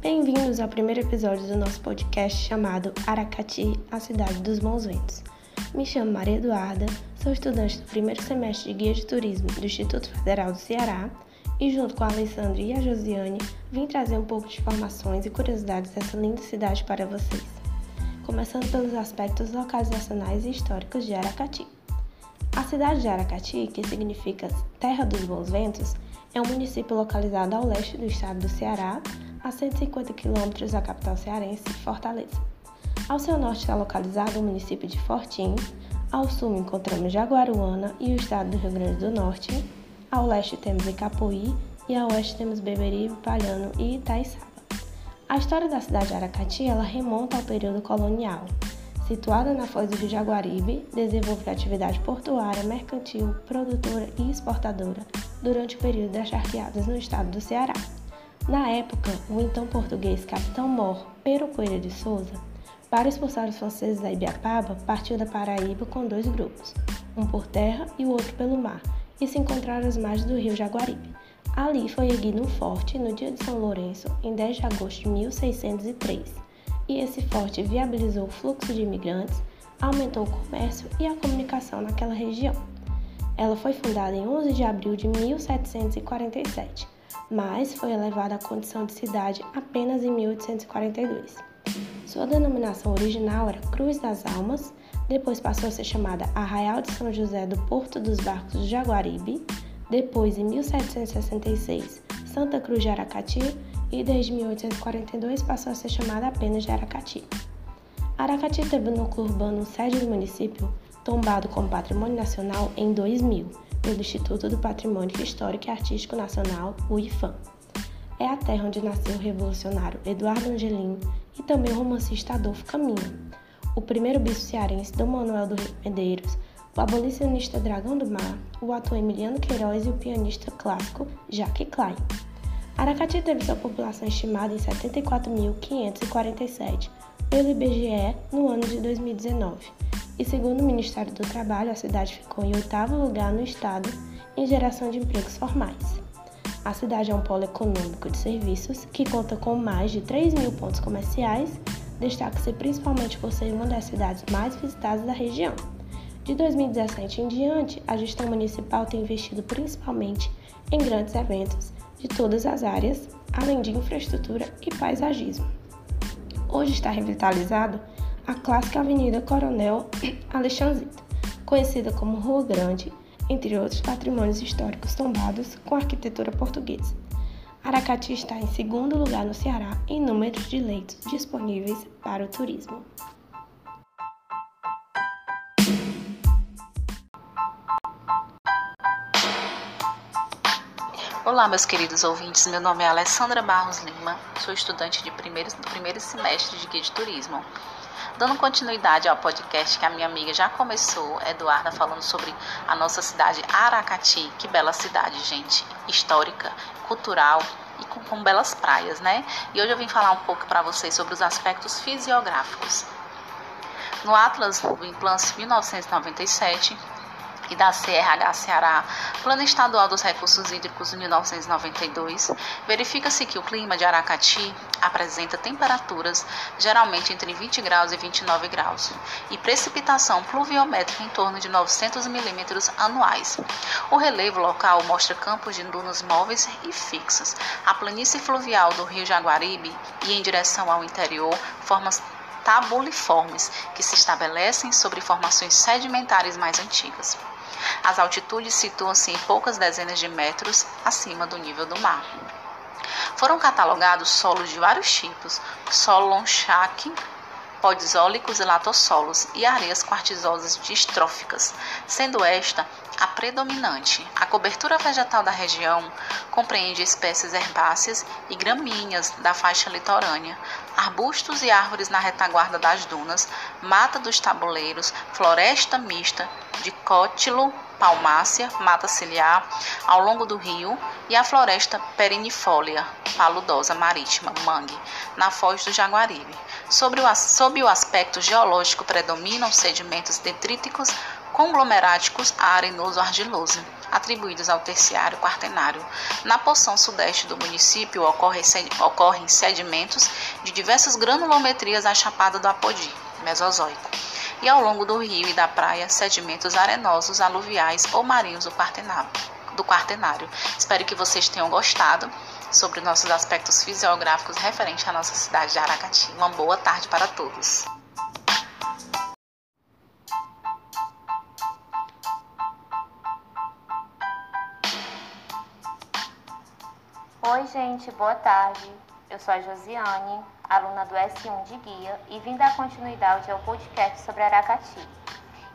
Bem-vindos ao primeiro episódio do nosso podcast chamado Aracati, a cidade dos bons ventos. Me chamo Maria Eduarda, sou estudante do primeiro semestre de Guia de Turismo do Instituto Federal do Ceará e, junto com a Alessandra e a Josiane, vim trazer um pouco de informações e curiosidades dessa linda cidade para vocês. Começando pelos aspectos localizacionais e históricos de Aracati. A cidade de Aracati, que significa Terra dos Bons Ventos, é um município localizado ao leste do estado do Ceará, a 150 quilômetros da capital cearense, Fortaleza. Ao seu norte está localizado o município de Fortim, ao sul encontramos Jaguaruana e o estado do Rio Grande do Norte, ao leste temos Icapuí e ao oeste temos Beberibe, Palhano e Itaiçaba. A história da cidade de Aracati ela remonta ao período colonial. Situada na foz do Rio Jaguaribe, desenvolve atividade portuária, mercantil, produtora e exportadora durante o período das charqueadas no estado do Ceará. Na época, o então português capitão Mor Pero Coelho de Souza, para expulsar os franceses da Ibiapaba, partiu da Paraíba com dois grupos, um por terra e o outro pelo mar, e se encontraram às margens do rio Jaguaribe. Ali foi erguido um forte no dia de São Lourenço, em 10 de agosto de 1603, e esse forte viabilizou o fluxo de imigrantes, aumentou o comércio e a comunicação naquela região. Ela foi fundada em 11 de abril de 1747 mas foi elevada à condição de cidade apenas em 1842. Sua denominação original era Cruz das Almas, depois passou a ser chamada Arraial de São José do Porto dos Barcos do Jaguaribe, depois, em 1766, Santa Cruz de Aracati e desde 1842 passou a ser chamada apenas de Aracati. Aracati teve o núcleo urbano sede do município tombado como patrimônio nacional em 2000 pelo Instituto do Patrimônio Histórico e Artístico Nacional, o IFAM. É a terra onde nasceu o revolucionário Eduardo Angelim e também o romancista Adolfo Caminha, o primeiro bispo cearense Dom Manuel do Rio Medeiros, o abolicionista Dragão do Mar, o ator Emiliano Queiroz e o pianista clássico Jacques Klein. Aracati teve sua população estimada em 74.547 pelo IBGE no ano de 2019 e, segundo o Ministério do Trabalho, a cidade ficou em oitavo lugar no estado em geração de empregos formais. A cidade é um polo econômico de serviços que conta com mais de 3 mil pontos comerciais, destaca-se principalmente por ser uma das cidades mais visitadas da região. De 2017 em diante, a gestão municipal tem investido principalmente em grandes eventos de todas as áreas, além de infraestrutura e paisagismo. Hoje está revitalizado a clássica Avenida Coronel Alexandrita, conhecida como Rua Grande, entre outros patrimônios históricos tombados com arquitetura portuguesa. Aracati está em segundo lugar no Ceará em número de leitos disponíveis para o turismo. Olá, meus queridos ouvintes. Meu nome é Alessandra Barros Lima, sou estudante de primeiro, do primeiro semestre de Guia de Turismo. Dando continuidade ao podcast que a minha amiga já começou, Eduarda, falando sobre a nossa cidade Aracati. Que bela cidade, gente. Histórica, cultural e com, com belas praias, né? E hoje eu vim falar um pouco para vocês sobre os aspectos fisiográficos. No Atlas do Implante 1997, e da CRH Ceará, Plano Estadual dos Recursos Hídricos de 1992, verifica-se que o clima de Aracati apresenta temperaturas geralmente entre 20 graus e 29 graus e precipitação pluviométrica em torno de 900 milímetros anuais. O relevo local mostra campos de dunas móveis e fixas. A planície fluvial do rio Jaguaribe e em direção ao interior formas tabuliformes que se estabelecem sobre formações sedimentares mais antigas. As altitudes situam-se em poucas dezenas de metros acima do nível do mar. Foram catalogados solos de vários tipos: solo lonchaque, podzólicos e latossolos e areias quartzosas distróficas, sendo esta a predominante. A cobertura vegetal da região compreende espécies herbáceas e gramíneas da faixa litorânea, arbustos e árvores na retaguarda das dunas, mata dos tabuleiros, floresta mista de cótilo, palmácea, mata ciliar, ao longo do rio, e a floresta perennifólia, paludosa marítima, mangue, na foz do Jaguaribe. Sobre o, sob o aspecto geológico predominam sedimentos detríticos conglomeráticos arenoso-argiloso, atribuídos ao terciário quaternário. Na porção sudeste do município ocorrem sedimentos de diversas granulometrias à chapada do Apodi, Mesozoico, e ao longo do rio e da praia, sedimentos arenosos, aluviais ou marinhos do quaternário. Do quaternário. Espero que vocês tenham gostado sobre nossos aspectos fisiográficos referente à nossa cidade de Aracati. Uma boa tarde para todos. Oi, gente, boa tarde. Eu sou a Josiane, aluna do S1 de Guia, e vim dar continuidade ao podcast sobre Aracati.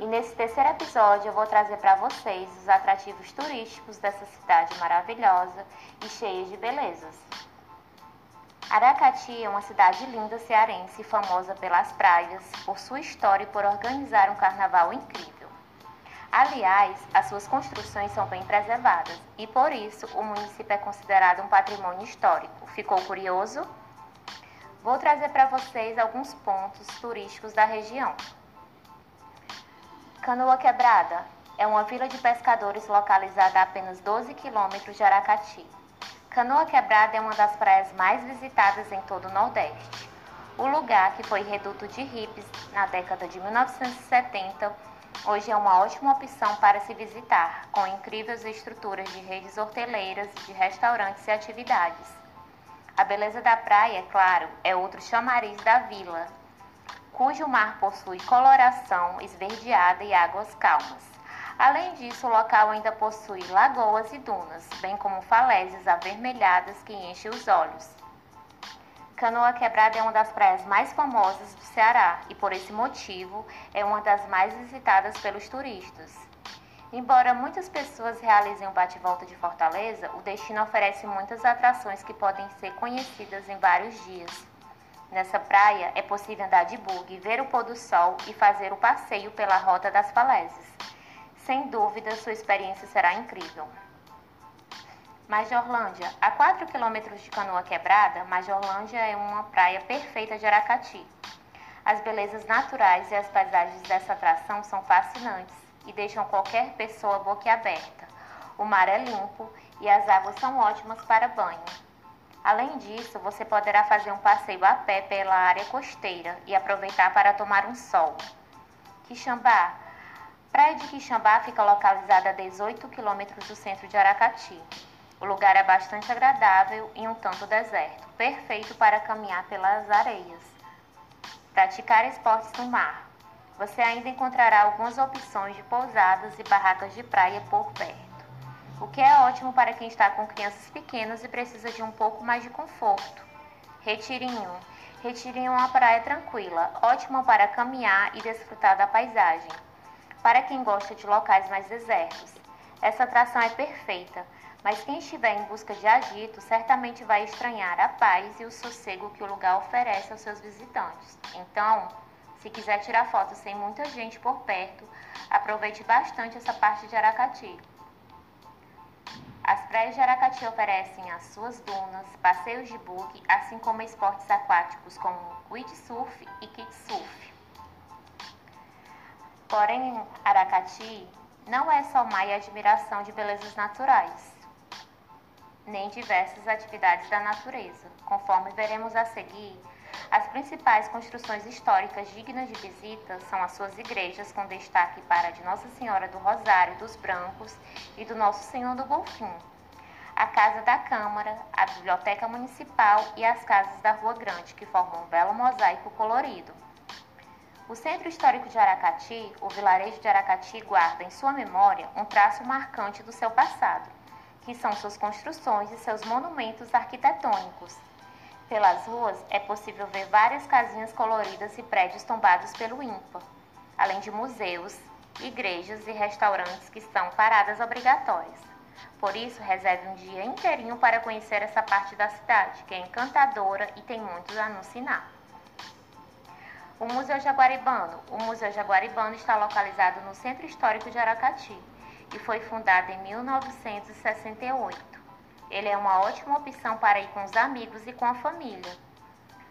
E nesse terceiro episódio eu vou trazer para vocês os atrativos turísticos dessa cidade maravilhosa e cheia de belezas. Aracati é uma cidade linda cearense, famosa pelas praias, por sua história e por organizar um carnaval incrível. Aliás, as suas construções são bem preservadas e por isso o município é considerado um patrimônio histórico. Ficou curioso? Vou trazer para vocês alguns pontos turísticos da região. Canoa Quebrada é uma vila de pescadores localizada a apenas 12 quilômetros de Aracati. Canoa Quebrada é uma das praias mais visitadas em todo o Nordeste. O lugar, que foi reduto de hippies na década de 1970, Hoje é uma ótima opção para se visitar, com incríveis estruturas de redes horteleiras, de restaurantes e atividades. A beleza da praia, é claro, é outro chamariz da vila, cujo mar possui coloração esverdeada e águas calmas. Além disso, o local ainda possui lagoas e dunas, bem como falésias avermelhadas que enchem os olhos. Canoa Quebrada é uma das praias mais famosas do Ceará e, por esse motivo, é uma das mais visitadas pelos turistas. Embora muitas pessoas realizem o bate-volta de Fortaleza, o destino oferece muitas atrações que podem ser conhecidas em vários dias. Nessa praia é possível andar de bug, ver o pôr do sol e fazer o passeio pela Rota das Falésias. Sem dúvida, sua experiência será incrível. Majorlândia. A 4 quilômetros de Canoa Quebrada, Majorlândia é uma praia perfeita de Aracati. As belezas naturais e as paisagens dessa atração são fascinantes e deixam qualquer pessoa boquiaberta. O mar é limpo e as águas são ótimas para banho. Além disso, você poderá fazer um passeio a pé pela área costeira e aproveitar para tomar um sol. Quixambá. Praia de Quixambá fica localizada a 18 quilômetros do centro de Aracati. O lugar é bastante agradável e um tanto deserto, perfeito para caminhar pelas areias. Praticar esportes no mar. Você ainda encontrará algumas opções de pousadas e barracas de praia por perto, o que é ótimo para quem está com crianças pequenas e precisa de um pouco mais de conforto. Retirinho. Retirinho é uma praia tranquila, ótima para caminhar e desfrutar da paisagem. Para quem gosta de locais mais desertos, essa atração é perfeita mas quem estiver em busca de agito certamente vai estranhar a paz e o sossego que o lugar oferece aos seus visitantes. Então, se quiser tirar fotos sem muita gente por perto, aproveite bastante essa parte de Aracati. As praias de Aracati oferecem as suas dunas, passeios de bug, assim como esportes aquáticos como windsurf e kitesurf. Porém, Aracati não é só mar e admiração de belezas naturais nem diversas atividades da natureza. Conforme veremos a seguir, as principais construções históricas dignas de visita são as suas igrejas, com destaque para a de Nossa Senhora do Rosário dos Brancos e do Nosso Senhor do Golfim, a Casa da Câmara, a Biblioteca Municipal e as casas da Rua Grande, que formam um belo mosaico colorido. O Centro Histórico de Aracati, o vilarejo de Aracati, guarda em sua memória um traço marcante do seu passado que são suas construções e seus monumentos arquitetônicos. Pelas ruas é possível ver várias casinhas coloridas e prédios tombados pelo ímpar, além de museus, igrejas e restaurantes que são paradas obrigatórias. Por isso, reserve um dia inteirinho para conhecer essa parte da cidade, que é encantadora e tem muito a ensinar. O Museu Jaguaribano. O Museu Jaguaribano está localizado no Centro Histórico de Aracati e foi fundado em 1968. Ele é uma ótima opção para ir com os amigos e com a família.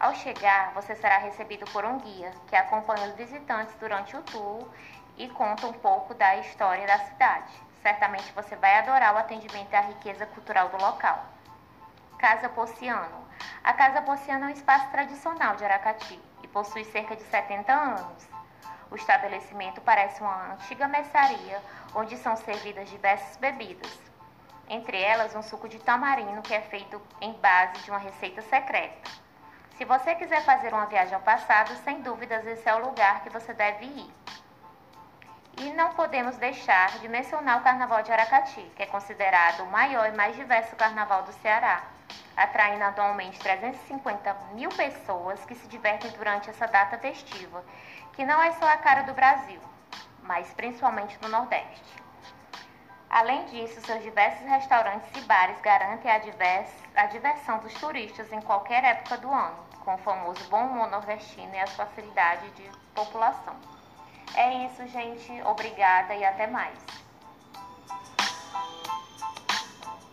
Ao chegar, você será recebido por um guia que acompanha os visitantes durante o tour e conta um pouco da história da cidade. Certamente você vai adorar o atendimento e a riqueza cultural do local. Casa Pociano. A Casa Pociano é um espaço tradicional de Aracati e possui cerca de 70 anos. O estabelecimento parece uma antiga mercearia onde são servidas diversas bebidas, entre elas um suco de tamarindo que é feito em base de uma receita secreta. Se você quiser fazer uma viagem ao passado, sem dúvidas esse é o lugar que você deve ir. E não podemos deixar de mencionar o Carnaval de Aracati, que é considerado o maior e mais diverso carnaval do Ceará, atraindo anualmente 350 mil pessoas que se divertem durante essa data festiva, que não é só a cara do Brasil, mas principalmente no Nordeste. Além disso, seus diversos restaurantes e bares garantem a, divers, a diversão dos turistas em qualquer época do ano, com o famoso bom humor nordestino e as facilidades de população. É isso, gente. Obrigada e até mais.